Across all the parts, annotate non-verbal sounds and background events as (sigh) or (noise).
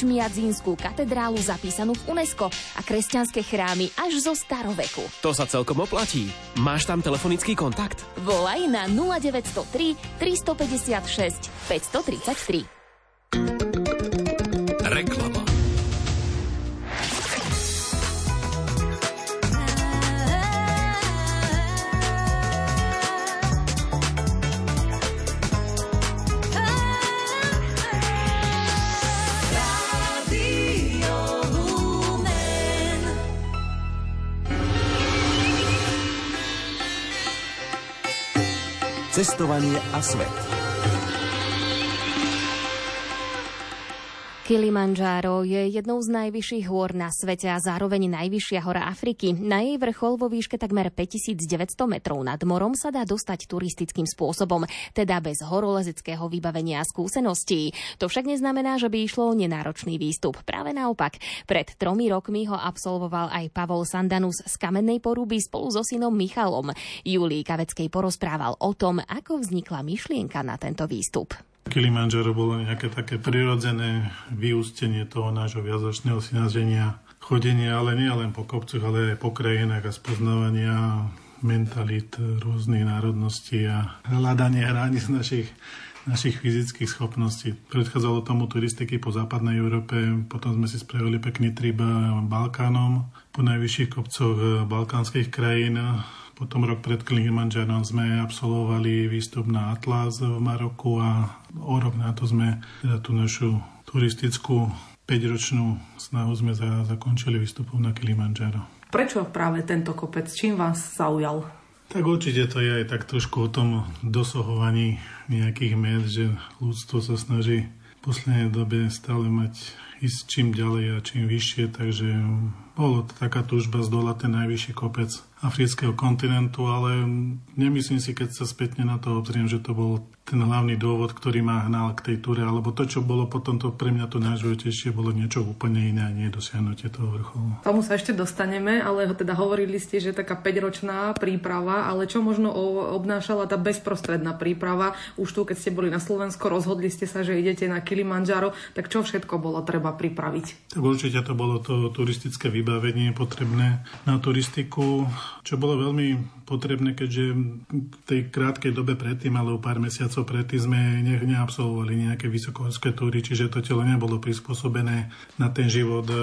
Čmiadzínskú katedrálu zapísanú v UNESCO a kresťanské chrámy až zo staroveku. To sa celkom oplatí. Máš tam telefonický kontakt? Volaj na 0903 356 533. Cestovanie a svet. Kilimanjaro je jednou z najvyšších hôr na svete a zároveň najvyššia hora Afriky. Na jej vrchol vo výške takmer 5900 metrov nad morom sa dá dostať turistickým spôsobom, teda bez horolezeckého vybavenia a skúseností. To však neznamená, že by išlo o nenáročný výstup. Práve naopak. Pred tromi rokmi ho absolvoval aj Pavol Sandanus z Kamennej porúby spolu so synom Michalom. Julii Kaveckej porozprával o tom, ako vznikla myšlienka na tento výstup. Kilimanjaro bolo nejaké také prirodzené vyústenie toho nášho viazačného snaženia chodenia, ale nie len po kopcoch, ale aj po krajinách a spoznávania mentalit rôznych národností a hľadanie hraníc našich našich fyzických schopností. Predchádzalo tomu turistiky po západnej Európe, potom sme si spravili pekný trip Balkánom, po najvyšších kopcoch balkánskych krajín potom rok pred Kilimanjarom sme absolvovali výstup na Atlas v Maroku a o rok na to sme teda tú našu turistickú 5-ročnú snahu sme za, zakončili výstupom na Kilimanjaro. Prečo práve tento kopec? Čím vás zaujal? Tak určite to je aj tak trošku o tom dosahovaní nejakých miest, že ľudstvo sa snaží v poslednej dobe stále mať ísť čím ďalej a čím vyššie, takže bolo to taká túžba zdolať ten najvyšší kopec afrického kontinentu, ale nemyslím si, keď sa spätne na to obzriem, že to bol ten hlavný dôvod, ktorý ma hnal k tej túre, alebo to, čo bolo potom, to pre mňa to najdôležitejšie bolo niečo úplne iné a nie dosiahnutie toho vrcholu. Tomu sa ešte dostaneme, ale teda hovorili ste, že taká 5-ročná príprava, ale čo možno obnášala tá bezprostredná príprava? Už tu, keď ste boli na Slovensku, rozhodli ste sa, že idete na Kilimanjaro, tak čo všetko bolo treba pripraviť? Tak určite to bolo to turistické vybavenie potrebné na turistiku, čo bolo veľmi potrebné, keďže v tej krátkej dobe predtým, ale o pár mesiacov predtým sme ne, neabsolvovali nejaké vysokohorské túry, čiže to telo nebolo prispôsobené na ten život e,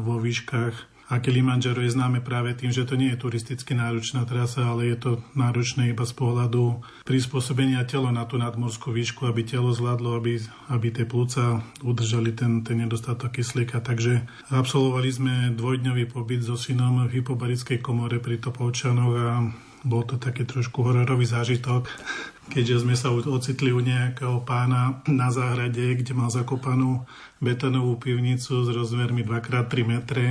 vo výškach a Kilimanjaro je známe práve tým, že to nie je turisticky náročná trasa, ale je to náročné iba z pohľadu prispôsobenia tela na tú nadmorskú výšku, aby telo zvládlo, aby, aby tie plúca udržali ten, ten nedostatok kyslíka. Takže absolvovali sme dvojdňový pobyt so synom v hypobarickej komore pri Topolčanoch a bol to taký trošku hororový zážitok, (laughs) keďže sme sa ocitli u nejakého pána na záhrade, kde mal zakopanú betonovú pivnicu s rozmermi 2x3 metre,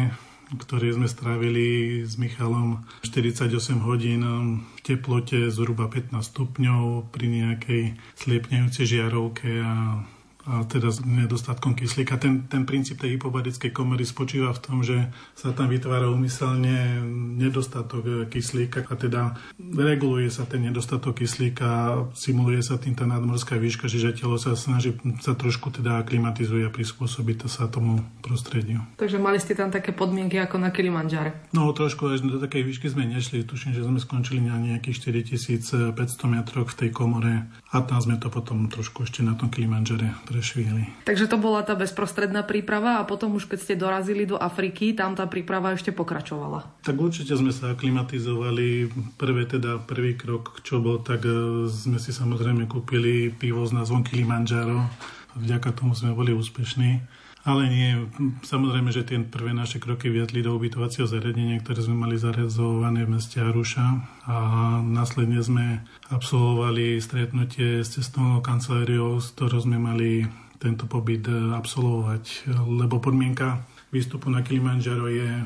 ktoré sme strávili s Michalom 48 hodín v teplote zhruba 15 stupňov pri nejakej sliepnejúcej žiarovke a teda s nedostatkom kyslíka. Ten, ten princíp tej hypobarickej komory spočíva v tom, že sa tam vytvára umyselne nedostatok kyslíka a teda reguluje sa ten nedostatok kyslíka, simuluje sa tým tá nadmorská výška, že telo sa snaží sa trošku teda aklimatizuje a prispôsobiť sa tomu prostrediu. Takže mali ste tam také podmienky ako na Kilimanjare? No trošku až do takej výšky sme nešli. Tuším, že sme skončili na nejakých 4500 metroch v tej komore a tam sme to potom trošku ešte na tom Kilimanjare prešvihli. Takže to bola tá bezprostredná príprava a potom už keď ste dorazili do Afriky, tam tá príprava ešte pokračovala. Tak určite sme sa aklimatizovali. Prvé teda, prvý krok, čo bol, tak e, sme si samozrejme kúpili pivo s názvom Kilimanjaro. Vďaka tomu sme boli úspešní. Ale nie, samozrejme, že tie prvé naše kroky viedli do ubytovacieho zariadenia, ktoré sme mali zarezované v meste Aruša a následne sme absolvovali stretnutie s cestovnou kanceláriou, s ktorou sme mali tento pobyt absolvovať, lebo podmienka výstupu na Kilimanjaro je e,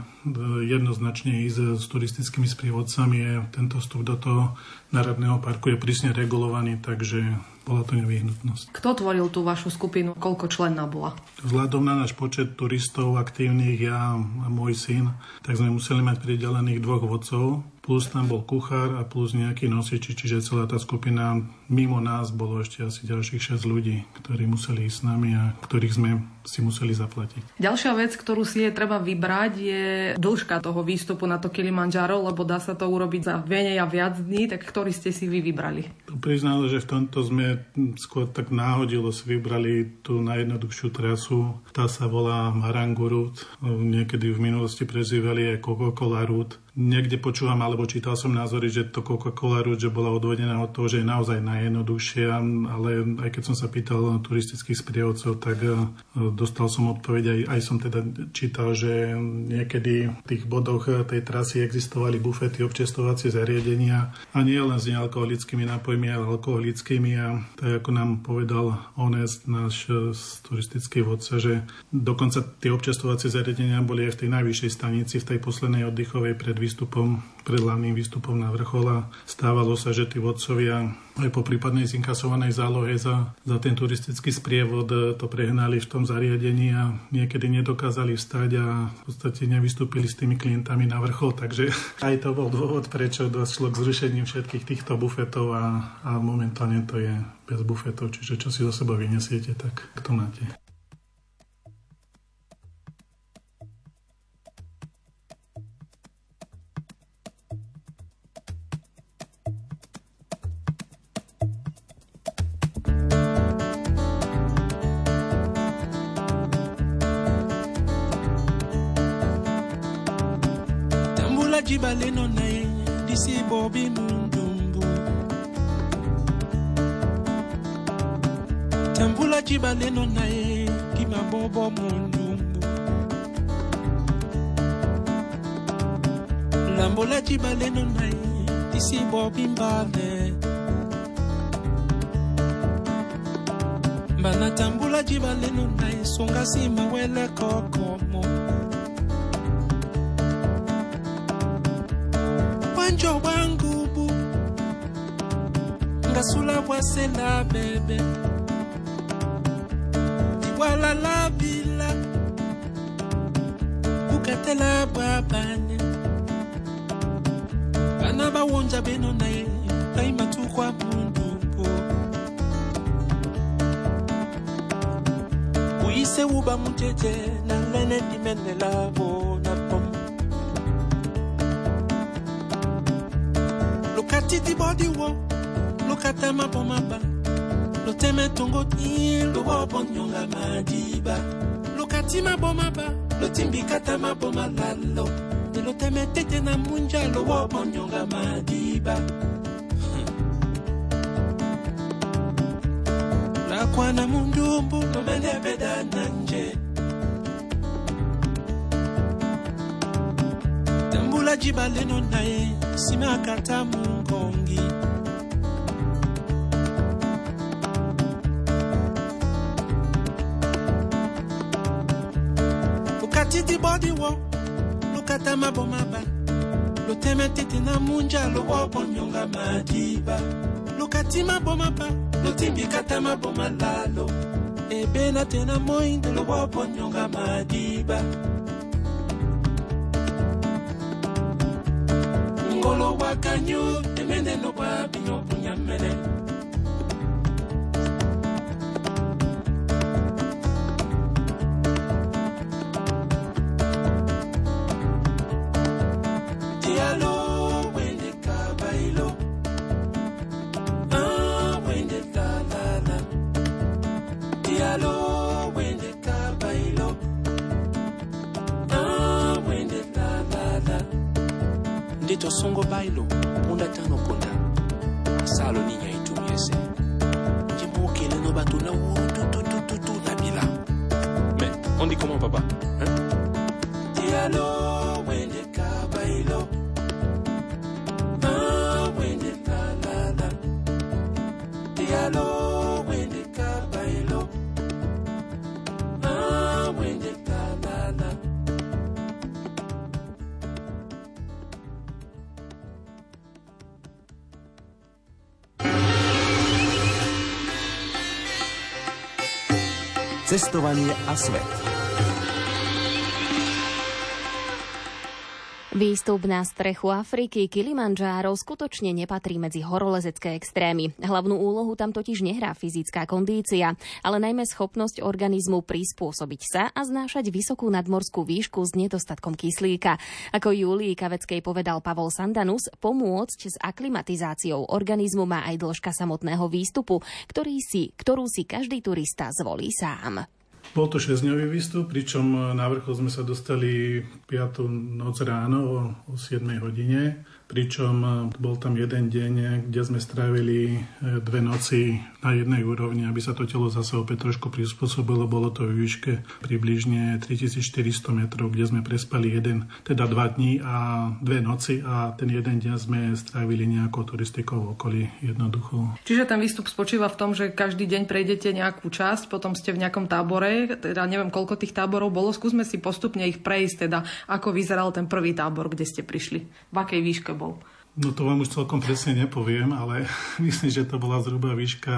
jednoznačne ísť s turistickými sprievodcami. Tento vstup do toho národného parku je prísne regulovaný, takže bola to nevyhnutnosť. Kto tvoril tú vašu skupinu? Koľko členná bola? Vzhľadom na náš počet turistov aktívnych, ja a môj syn, tak sme museli mať pridelených dvoch vodcov plus tam bol kuchár a plus nejaký nosiči, čiže celá tá skupina mimo nás bolo ešte asi ďalších 6 ľudí, ktorí museli ísť s nami a ktorých sme si museli zaplatiť. Ďalšia vec, ktorú si je treba vybrať, je dĺžka toho výstupu na to Kilimanjaro, lebo dá sa to urobiť za menej a viac dní, tak ktorý ste si vy vybrali? Priznám, že v tomto sme skôr tak náhodilo si vybrali tú najjednoduchšiu trasu. Tá sa volá Marangurut. Niekedy v minulosti prezývali aj Coca-Cola Route Niekde počúvam, alebo čítal som názory, že to Coca-Cola že bola odvedená od toho, že je naozaj najjednoduchšia, ale aj keď som sa pýtal turistických sprievodcov, tak e, dostal som odpoveď, aj, aj som teda čítal, že niekedy v tých bodoch tej trasy existovali bufety, občestovacie zariadenia a nie len s nealkoholickými nápojmi, ale alkoholickými. A tak ako nám povedal Honest, náš e, turistický vodca, že dokonca tie občestovacie zariadenia boli aj v tej najvyššej stanici, v tej poslednej oddychovej pred výstupom, pred hlavným výstupom na vrchol stávalo sa, že tí vodcovia aj po prípadnej zinkasovanej zálohe za, za ten turistický sprievod e, to prehnali v tom zariadení a niekedy nedokázali vstať a v podstate nevystúpili s tými klientami na vrchol, takže (laughs) aj to bol dôvod, prečo došlo k zrušeniu všetkých týchto bufetov a, a momentálne to je bez bufetov, čiže čo si zo sebou vyniesiete, tak to máte. Jibaleno na ye disi bobi mundumbu. Tambula jibaleno na ye kimabobo mundumbu. Lambola jibaleno na ye disi bobi mbale banatambula jibaleno na ye songa nsima wele kokomo njo wangu bu ngasula bwasela bebe. Diwala la bila bukatela bwa bane bana bawonja beno na ye baimatukwa bundupo uyise wuba mutete na titi body wo lokatama mpo maba lotema etongo lowobonyonga madiba lokatima mpo maba lotimbikatama mpo malalo elotema etete na munja. Lowobonyonga madiba nakwana hmm. mundumbu nomenebeda na nje tambula jibaleno na sima katamu akata mungongi okatidi bodi wo lokata mabomaba loteme tete na munja lowo bonyonga madiba. Lokati mabomaba lotimbikata maboma lalo ebena te na moindo lowo bonyonga madiba. Ngolo wakanyu mende no kwa binyo kunya mene nde tosongo bailo punda tano konda. Salo ninya itumiese nje mokele no bato na wuru tututututu na bila. Mais on dit comment papa? Dialo wende kabailo ah wende kalala dialo Cestovanie a svet. Výstup na strechu Afriky Kilimanjaro skutočne nepatrí medzi horolezecké extrémy. Hlavnú úlohu tam totiž nehrá fyzická kondícia, ale najmä schopnosť organizmu prispôsobiť sa a znášať vysokú nadmorskú výšku s nedostatkom kyslíka. Ako Júlii Kaveckej povedal Pavol Sandanus, pomôcť s aklimatizáciou organizmu má aj dĺžka samotného výstupu, ktorý si, ktorú si každý turista zvolí sám. Bol to 6-dňový výstup, pričom na vrchol sme sa dostali 5. noc ráno o 7 hodine pričom e, bol tam jeden deň, kde sme strávili e, dve noci na jednej úrovni, aby sa to telo zase opäť trošku prispôsobilo. Bolo to v výške približne 3400 metrov, kde sme prespali jeden, teda dva dní a dve noci a ten jeden deň sme strávili nejakou turistikou v okolí jednoducho. Čiže ten výstup spočíva v tom, že každý deň prejdete nejakú časť, potom ste v nejakom tábore, teda neviem koľko tých táborov bolo, skúsme si postupne ich prejsť, teda ako vyzeral ten prvý tábor, kde ste prišli, v akej výške bol? No to vám už celkom presne nepoviem, ale (laughs) myslím, že to bola zhruba výška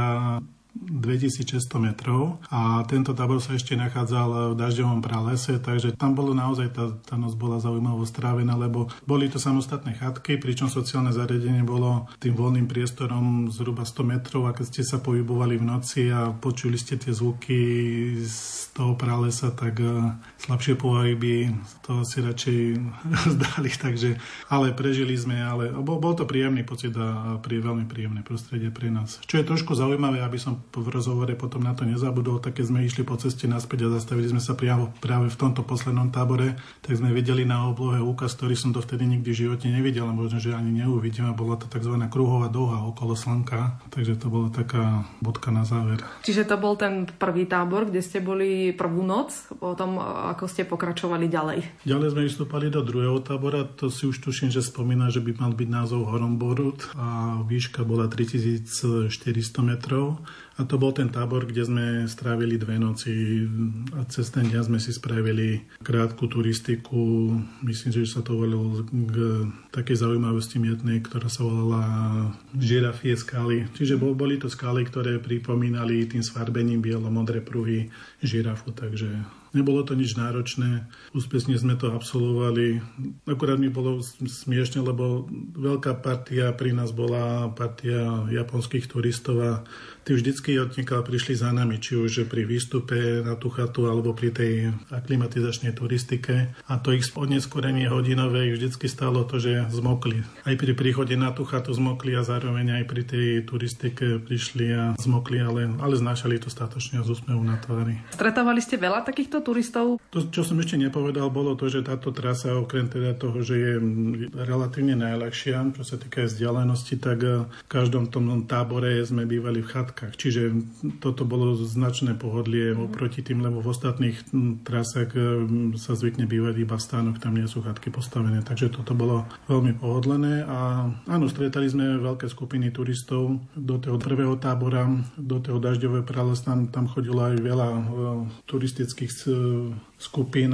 2600 metrov a tento tábor sa ešte nachádzal v dažďovom pralese, takže tam bolo naozaj, tá, tá noc bola zaujímavo strávená, lebo boli to samostatné chatky, pričom sociálne zariadenie bolo tým voľným priestorom zhruba 100 metrov a keď ste sa pohybovali v noci a počuli ste tie zvuky z toho pralesa, tak eh, slabšie pohyby to si radšej (laughs) zdali, takže ale prežili sme, ale bol, bol to príjemný pocit a pri, veľmi príjemné prostredie pre nás. Čo je trošku zaujímavé, aby som v rozhovore potom na to nezabudol, tak keď sme išli po ceste naspäť a zastavili sme sa priamo práve v tomto poslednom tábore, tak sme videli na oblohe úkaz, ktorý som to vtedy nikdy v živote nevidel, a možno, že ani neuvidím. A bola to tzv. kruhová doha okolo Slnka, takže to bola taká bodka na záver. Čiže to bol ten prvý tábor, kde ste boli prvú noc, potom ako ste pokračovali ďalej? Ďalej sme vystúpali do druhého tábora, to si už tuším, že spomína, že by mal byť názov Horomborut a výška bola 3400 metrov. A to bol ten tábor, kde sme strávili dve noci a cez ten deň sme si spravili krátku turistiku. Myslím, že sa to volilo k takej zaujímavosti mietnej, ktorá sa volala žirafie skaly. Čiže boli to skaly, ktoré pripomínali tým svarbením bielo-modré pruhy žirafu, takže Nebolo to nič náročné, úspešne sme to absolvovali. Akurát mi bolo smiešne, lebo veľká partia pri nás bola partia japonských turistov a tí vždycky odnikal prišli za nami, či už pri výstupe na tú chatu alebo pri tej aklimatizačnej turistike. A to ich odneskorenie hodinové vždycky stalo to, že zmokli. Aj pri príchode na tú chatu zmokli a zároveň aj pri tej turistike prišli a zmokli, ale, ale znášali to statočne z úsmevu na tvári. Stretávali ste veľa takýchto turistov? To, čo som ešte nepovedal, bolo to, že táto trasa, okrem teda toho, že je relatívne najľahšia, čo sa týka vzdialenosti, tak eh, v každom tom tábore sme bývali v chatkách. Čiže toto bolo značné pohodlie mm. oproti tým, lebo v ostatných hm, trasách eh, sa zvykne bývať iba v stánoch, tam nie sú chatky postavené. Takže toto bolo veľmi pohodlené a áno, stretali sme veľké skupiny turistov do toho prvého tábora, do toho dažďového prales, tam, tam chodilo aj veľa eh, turistických skupín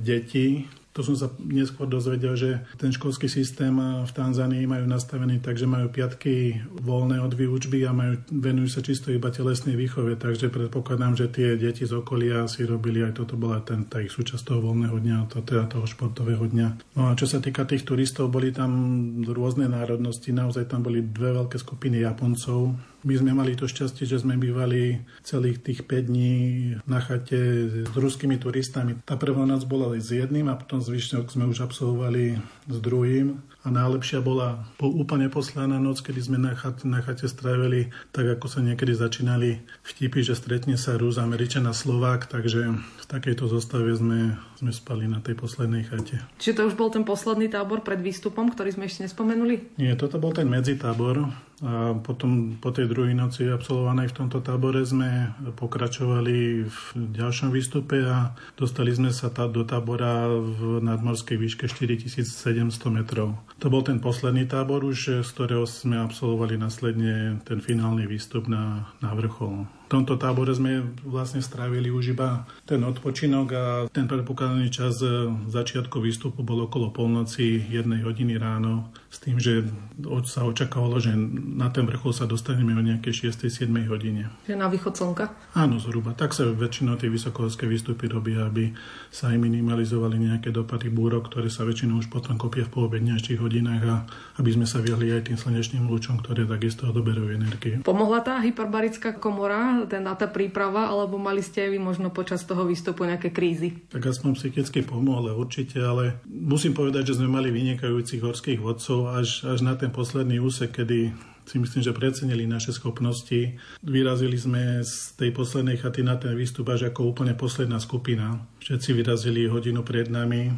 detí. To som sa neskôr dozvedel, že ten školský systém v Tanzánii majú nastavený tak, že majú piatky voľné od výučby a majú, venujú sa čisto iba telesnej výchove, takže predpokladám, že tie deti z okolia si robili aj toto bola ten, tá ich súčasť toho voľného dňa, to, teda toho športového dňa. No a čo sa týka tých turistov, boli tam rôzne národnosti, naozaj tam boli dve veľké skupiny Japoncov, my sme mali to šťastie, že sme bývali celých tých 5 dní na chate s ruskými turistami. Tá prvá noc bola s jedným a potom zvyšok sme už absolvovali s druhým. A najlepšia bola po úplne posledná noc, kedy sme na chate, na chate strávili, tak ako sa niekedy začínali vtipy, že stretne sa Rus, Američan a Slovák, takže v takejto zostave sme, sme spali na tej poslednej chate. Čiže to už bol ten posledný tábor pred výstupom, ktorý sme ešte nespomenuli? Nie, toto bol ten medzitábor. A potom po tej druhej noci absolvovanej v tomto tábore sme pokračovali v ďalšom výstupe a dostali sme sa do tábora v nadmorskej výške 4700 metrov. To bol ten posledný tábor už, z ktorého sme absolvovali následne ten finálny výstup na, na vrchol. V tomto tábore sme vlastne strávili už iba ten odpočinok a ten predpokladaný čas e, začiatku výstupu bol okolo polnoci, jednej hodiny ráno, s tým, že sa očakávalo, že na ten vrchol sa dostaneme o nejakej 6-7 hodine. Že na východ slnka? Áno, zhruba. Tak sa väčšinou tie vysokohorské výstupy robia, aby sa aj minimalizovali nejaké dopady búrok, ktoré sa väčšinou už potom kopia v poobednejších hodinách a aby sme sa vyhli aj tým slnečným lúčom, ktoré takisto odoberujú energiu. Pomohla tá hyperbarická komora ten, tá príprava, alebo mali ste vy možno počas toho výstupu nejaké krízy? Tak aspoň psychicky pomohla určite, ale musím povedať, že sme mali vynikajúcich horských vodcov až, až na ten posledný úsek, kedy si myslím, že precenili naše schopnosti. Vyrazili sme z tej poslednej chaty na ten výstup až ako úplne posledná skupina. Všetci vyrazili hodinu pred nami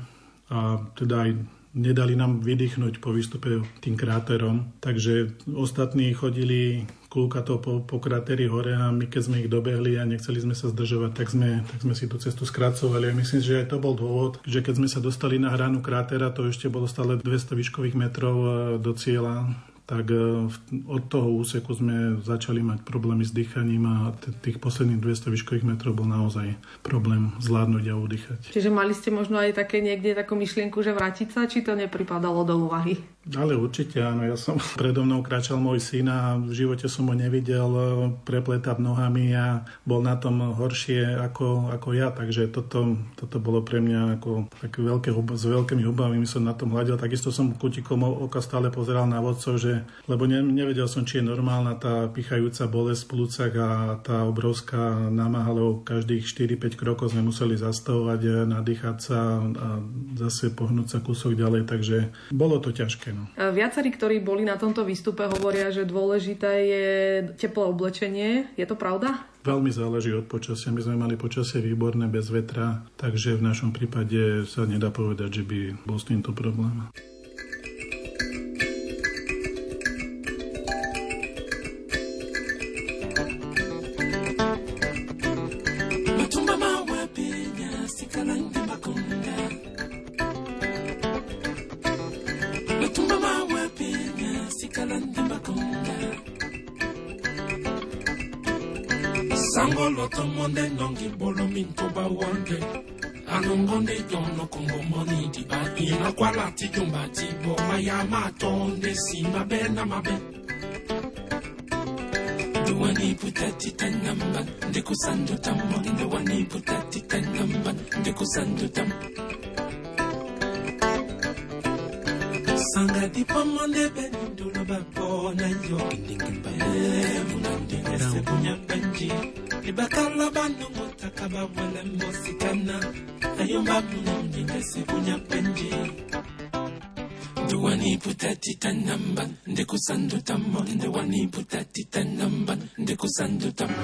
a teda aj nedali nám vydýchnuť po výstupe tým kráterom. Takže ostatní chodili to po, po krateri hore a my keď sme ich dobehli a nechceli sme sa zdržovať, tak sme, tak sme si tú cestu skracovali. A myslím, že aj to bol dôvod, že keď sme sa dostali na hranu krátera, to ešte bolo stále 200 výškových metrov e, do cieľa, tak e, od toho úseku sme začali mať problémy s dýchaním a tých posledných 200 výškových metrov bol naozaj problém zvládnuť a udýchať. Čiže mali ste možno aj také niekde takú myšlienku, že vrátiť sa, či to nepripadalo do úvahy? Ale určite áno, ja som (laughs) predo mnou kráčal môj syn a v živote som ho nevidel e, prepletať nohami a bol na tom horšie ako, ako ja, takže toto, toto bolo pre mňa ako také veľké, s veľkými hubami som na tom hľadil. Takisto som kutikom oka stále pozeral na vodcov, že, lebo ne, nevedel som, či je normálna tá pichajúca bolesť v plúcach a tá obrovská námaha, lebo každých 4-5 krokov sme museli zastavovať, e, nadýchať sa a zase pohnúť sa kúsok ďalej, takže bolo to ťažké. No. Viacerí, ktorí boli na tomto výstupe, hovoria, že dôležité je teplé oblečenie. Je to pravda? Veľmi záleží od počasia. My sme mali počasie výborné, bez vetra, takže v našom prípade sa nedá povedať, že by bol s týmto problém. sangolo tongo nde ndongi bolomi ntoba wange. Anongo jono kongo moni diba inakwala tijomba tiboma ya mato nde si mabe na mabe putati tanamban de kusando tam de putati tanamban sanga di pomondebe beni Ndula babo na yo Kindingimba Munandinga se punya banji ibakala bano motaka bawele mosikana ayomba bulungi ngesekunya penji ndewani putati tanamba ndekusandu tamo. Ndewani putati tanamba ndekusandu tamo.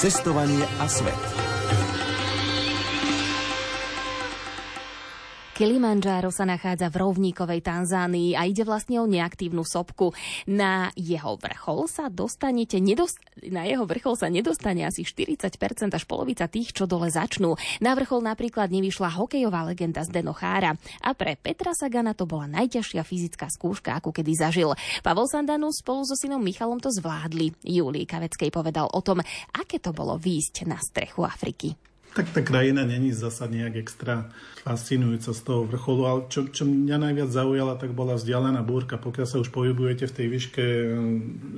Cestovanie a svet. Kilimanjaro sa nachádza v rovníkovej Tanzánii a ide vlastne o neaktívnu sopku. Na jeho vrchol sa dostanete, nedost- na jeho vrchol sa nedostane asi 40% až polovica tých, čo dole začnú. Na vrchol napríklad nevyšla hokejová legenda Zdeno Chára a pre Petra Sagana to bola najťažšia fyzická skúška, akú kedy zažil. Pavol Sandanu spolu so synom Michalom to zvládli. Julii Kaveckej povedal o tom, aké to bolo výjsť na strechu Afriky. Tak tá krajina není zasa nejak extra fascinujúca z toho vrcholu, ale čo, čo mňa najviac zaujala, tak bola vzdialená búrka. Pokiaľ sa už pohybujete v tej výške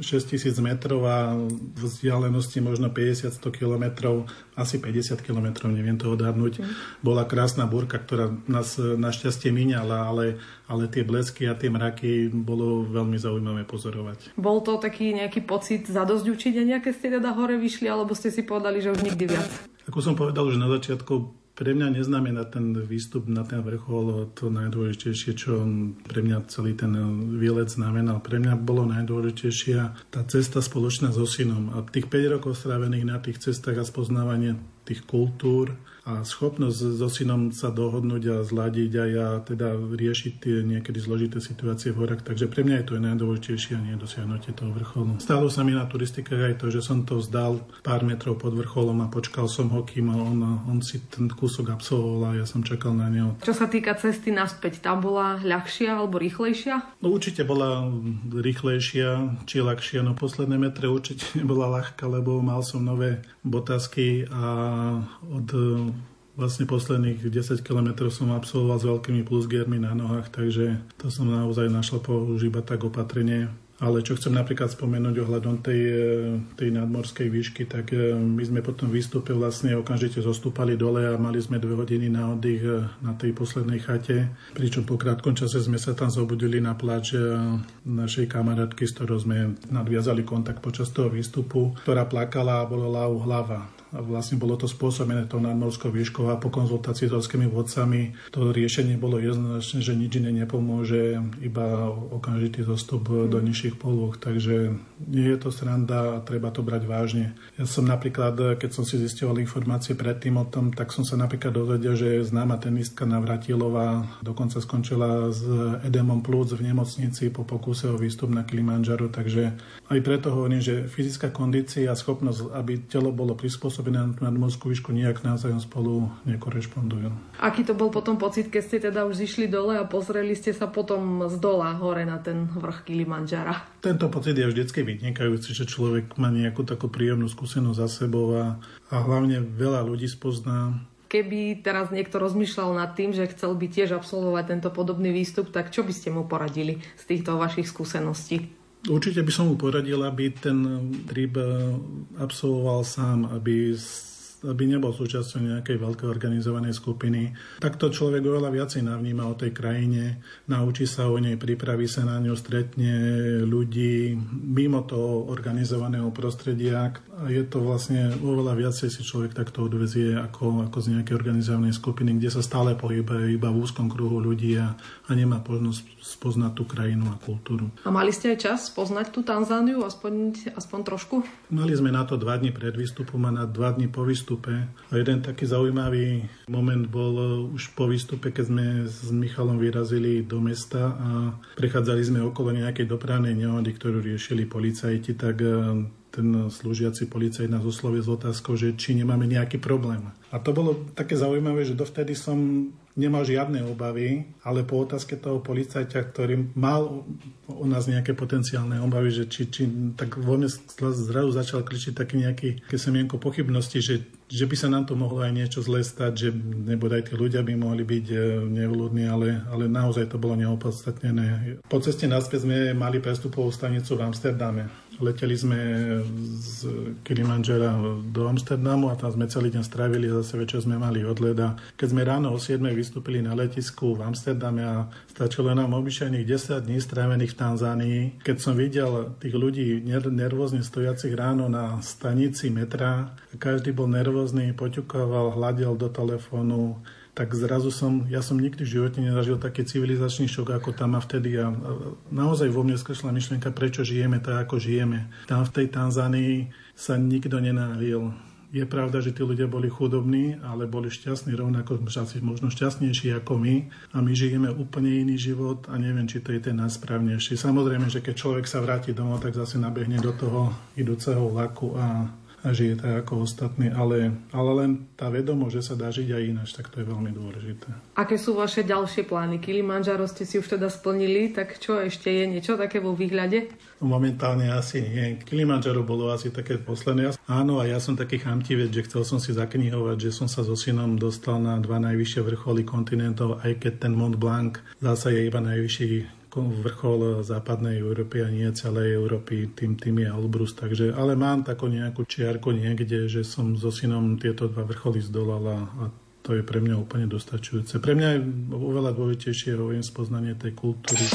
6000 mm, metrov a vzdialenosti možno 50-100 kilometrov, asi 50 kilometrov, neviem to odhadnúť, mm. bola krásna búrka, ktorá nás našťastie míňala, ale, ale tie blesky a tie mraky bolo veľmi zaujímavé pozorovať. Bol to taký nejaký pocit zadosť učenia, keď ste teda hore vyšli, alebo ste si povedali, že už nikdy viac? Ako som povedal už na začiatku, pre mňa neznamená ten výstup na ten vrchol to najdôležitejšie, čo pre mňa celý ten výlet znamenal. Pre mňa bolo najdôležitejšia tá cesta spoločná so synom. A tých 5 rokov strávených na tých cestách a spoznávanie tých kultúr a schopnosť so synom sa dohodnúť a zladiť a ja teda riešiť tie niekedy zložité situácie v horách. Takže pre mňa je to aj najdôležitejšie a nie dosiahnutie toho vrcholu. Stalo sa mi na turistikách aj to, že som to vzdal pár metrov pod vrcholom a počkal som ho, kým on, on si ten kúsok absolvoval a ja som čakal na neho. Čo sa týka cesty naspäť, tam bola ľahšia alebo rýchlejšia? No určite bola rýchlejšia či ľahšia, no posledné metre určite (laughs) nebola ľahká, lebo mal som nové botasky a od Vlastne posledných 10 km som absolvoval s veľkými plusgiermi na nohách, takže to som naozaj našla používať tak opatrenie. Ale čo chcem napríklad spomenúť ohľadom tej, e, tej nadmorskej výšky, tak e, my sme potom výstupe vlastne okamžite zostúpali dole a mali sme dve hodiny na oddych e, na tej poslednej chate. Pričom po krátkom čase sme sa tam zobudili na pláč našej kamarátky, s ktorou sme nadviazali kontakt počas toho výstupu, ktorá plakala a bolela u hlava vlastne bolo to spôsobené tou nadmorskou výškou a po konzultácii s horskými vodcami to riešenie bolo jednoznačné, že nič iné nepomôže, iba okamžitý zostup mm. do nižších polôch, takže nie je to sranda a treba to brať vážne. Ja som napríklad, keď som si zistoval informácie predtým o tom, tak som sa napríklad dozvedel, že známa tenistka Navratilová dokonca skončila s edemom plúc v nemocnici po pokuse o výstup na Kilimanjaro, takže aj preto hovorím, že fyzická kondícia a schopnosť, aby telo bolo prispôsobené pôsobené na nadmorskú výšku nejak navzájom spolu nekorešpondujú. Aký to bol potom pocit, keď ste teda už zišli dole a pozreli ste sa potom z dola hore na ten vrch Kilimanjara? Tento pocit je vždycky vynikajúci, že človek má nejakú takú príjemnú skúsenosť za sebou a, a hlavne veľa ľudí spozná Keby teraz niekto rozmýšľal nad tým, že chcel by tiež absolvovať tento podobný výstup, tak čo by ste mu poradili z týchto vašich skúseností? Určite by som mu poradil, aby ten trip absolvoval sám, aby aby nebol súčasťou nejakej veľkej organizovanej skupiny. Takto človek oveľa viacej navníma o tej krajine, naučí sa o nej, pripraví sa na ňu, stretne ľudí mimo toho organizovaného prostredia je to vlastne oveľa viacej si človek takto odvezie ako, ako z nejakej organizovanej skupiny, kde sa stále pohybuje iba v úzkom kruhu ľudí a, a nemá možnosť spoznať tú krajinu a kultúru. A mali ste aj čas poznať tú Tanzániu, aspoň, aspoň trošku? Mali sme na to dva dní pred výstupom a na dva dní po výstupu výstupe. A jeden taký zaujímavý moment bol uh, už po výstupe, keď sme s Michalom vyrazili do mesta a prechádzali sme okolo nejakej dopravnej nehody, ktorú riešili policajti, tak uh, ten slúžiaci policajt nás oslovil s otázkou, že či nemáme nejaký problém. A to bolo také zaujímavé, že dovtedy som nemal žiadne obavy, ale po otázke toho policajta, ktorý mal u nás nejaké potenciálne obavy, že či, či tak vo mne zrazu začal kričiť taký nejaký semienko pochybnosti, že, že by sa nám to mohlo aj niečo zle stať, že nebodaj tí ľudia by mohli byť e, nevľúdni, ale, ale naozaj to bolo neopodstatnené. Po ceste naspäť sme mali prestupovú stanicu v Amsterdame. Leteli sme z Kilimanjara do Amsterdamu a tam sme celý deň strávili, zase večer sme mali odlet a keď sme ráno o 7 vystúpili na letisku v Amsterdame a stačilo nám obyčajných 10 dní strávených v Tanzánii. Keď som videl tých ľudí nervózne stojacich ráno na stanici metra, každý bol nervózny, poťukával, hľadel do telefónu, tak zrazu som, ja som nikdy v živote nezažil taký civilizačný šok ako tam a vtedy a naozaj vo mne skršla myšlienka, prečo žijeme tak, ako žijeme. Tam v tej Tanzánii sa nikto nenávil. Je pravda, že tí ľudia boli chudobní, ale boli šťastní rovnako, asi možno šťastnejší ako my a my žijeme úplne iný život a neviem, či to je ten najsprávnejší. Samozrejme, že keď človek sa vráti domov, tak zase nabehne do toho idúceho vlaku a a žije tak ako ostatní, ale, ale len tá vedomosť, že sa dá žiť aj ináč, tak to je veľmi dôležité. Aké sú vaše ďalšie plány? Kilimanjaro ste si už teda splnili, tak čo ešte je niečo také vo výhľade? Momentálne asi nie. Kilimanjaro bolo asi také posledné. Áno, a ja som taký chamtivec, že chcel som si zaknihovať, že som sa so synom dostal na dva najvyššie vrcholy kontinentov, aj keď ten Mont Blanc zase je iba najvyšší vrchol západnej Európy a nie celej Európy, tým, tým je Albrus. Takže, ale mám takú nejakú čiarku niekde, že som so synom tieto dva vrcholy zdolal a, a to je pre mňa úplne dostačujúce. Pre mňa je oveľa dôležitejšie hovorím spoznanie tej kultúry.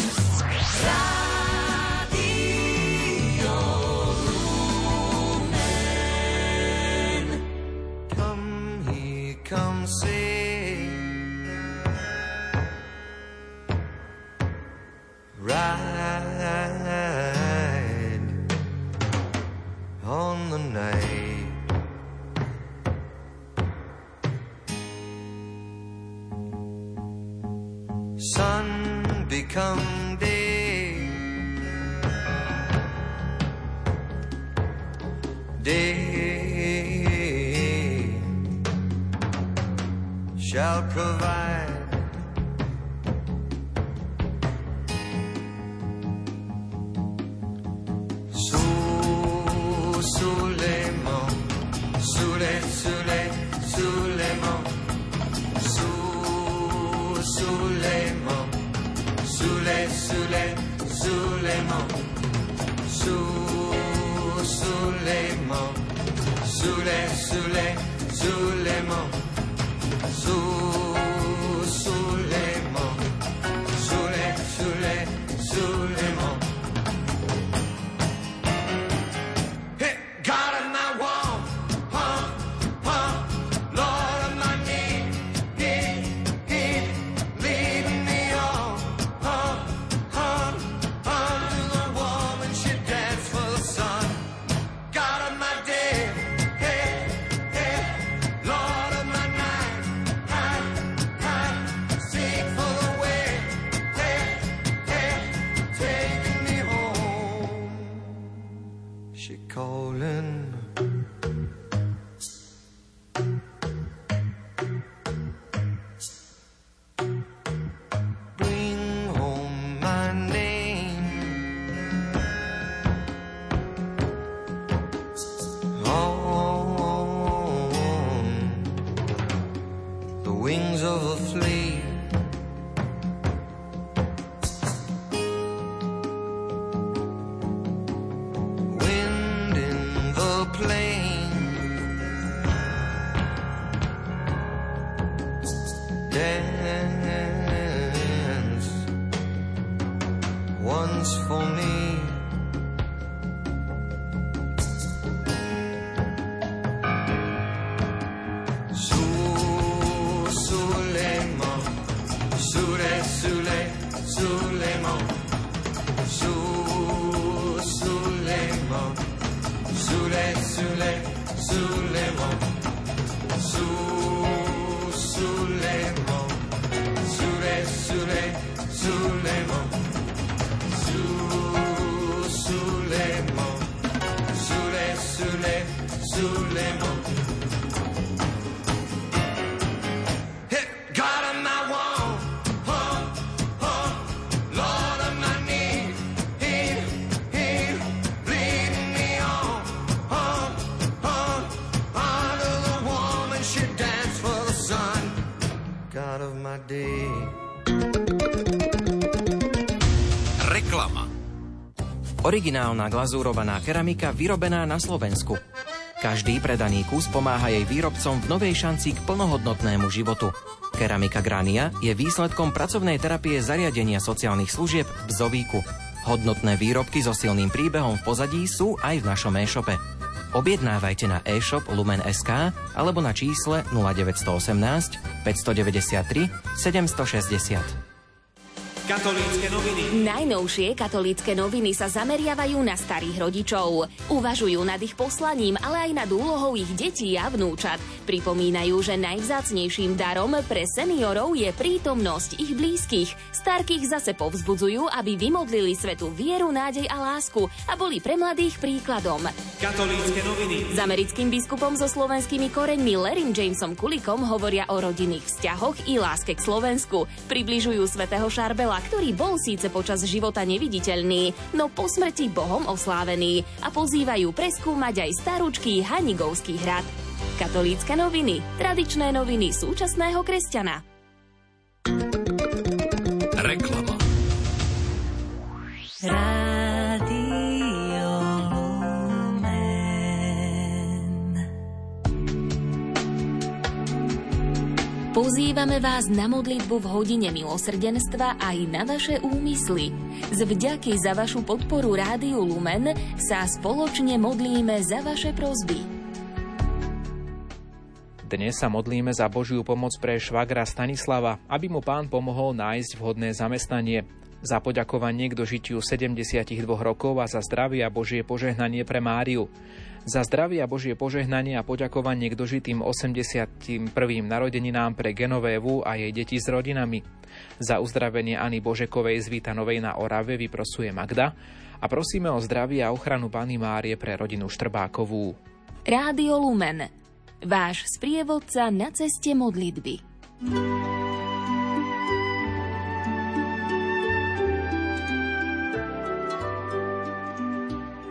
Sous les, sous So Originálna glazúrovaná keramika vyrobená na Slovensku. Každý predaný kus pomáha jej výrobcom v novej šanci k plnohodnotnému životu. Keramika Grania je výsledkom pracovnej terapie zariadenia sociálnych služieb v Bzovíku. Hodnotné výrobky so silným príbehom v pozadí sú aj v našom e-shope. Objednávajte na e-shop Lumen.sk alebo na čísle 0918 593 760. Katolícke noviny. Najnovšie katolícke noviny sa zameriavajú na starých rodičov. Uvažujú nad ich poslaním, ale aj nad úlohou ich detí a vnúčat. Pripomínajú, že najvzácnejším darom pre seniorov je prítomnosť ich blízkych. Starkých zase povzbudzujú, aby vymodlili svetu vieru, nádej a lásku a boli pre mladých príkladom. Katolícke noviny. S americkým biskupom so slovenskými koreňmi Larrym Jamesom Kulikom hovoria o rodinných vzťahoch i láske k Slovensku. Približujú svätého Šarbela, ktorý bol síce počas života neviditeľný, no po smrti Bohom oslávený a pozývajú preskúmať aj starúčký Hanigovský hrad. Katolícke noviny. Tradičné noviny súčasného kresťana. Pozývame vás na modlitbu v hodine milosrdenstva aj na vaše úmysly. Z vďaky za vašu podporu Rádiu Lumen sa spoločne modlíme za vaše prosby. Dnes sa modlíme za Božiu pomoc pre švagra Stanislava, aby mu pán pomohol nájsť vhodné zamestnanie. Za poďakovanie k dožitiu 72 rokov a za zdravie a Božie požehnanie pre Máriu. Za zdravie a Božie požehnanie a poďakovanie k dožitým 81. narodeninám pre Genovévu a jej deti s rodinami. Za uzdravenie Ani Božekovej z Vítanovej na Orave vyprosuje Magda a prosíme o zdravie a ochranu Pany Márie pre rodinu Štrbákovú. Rádio Lumen. Váš sprievodca na ceste modlitby.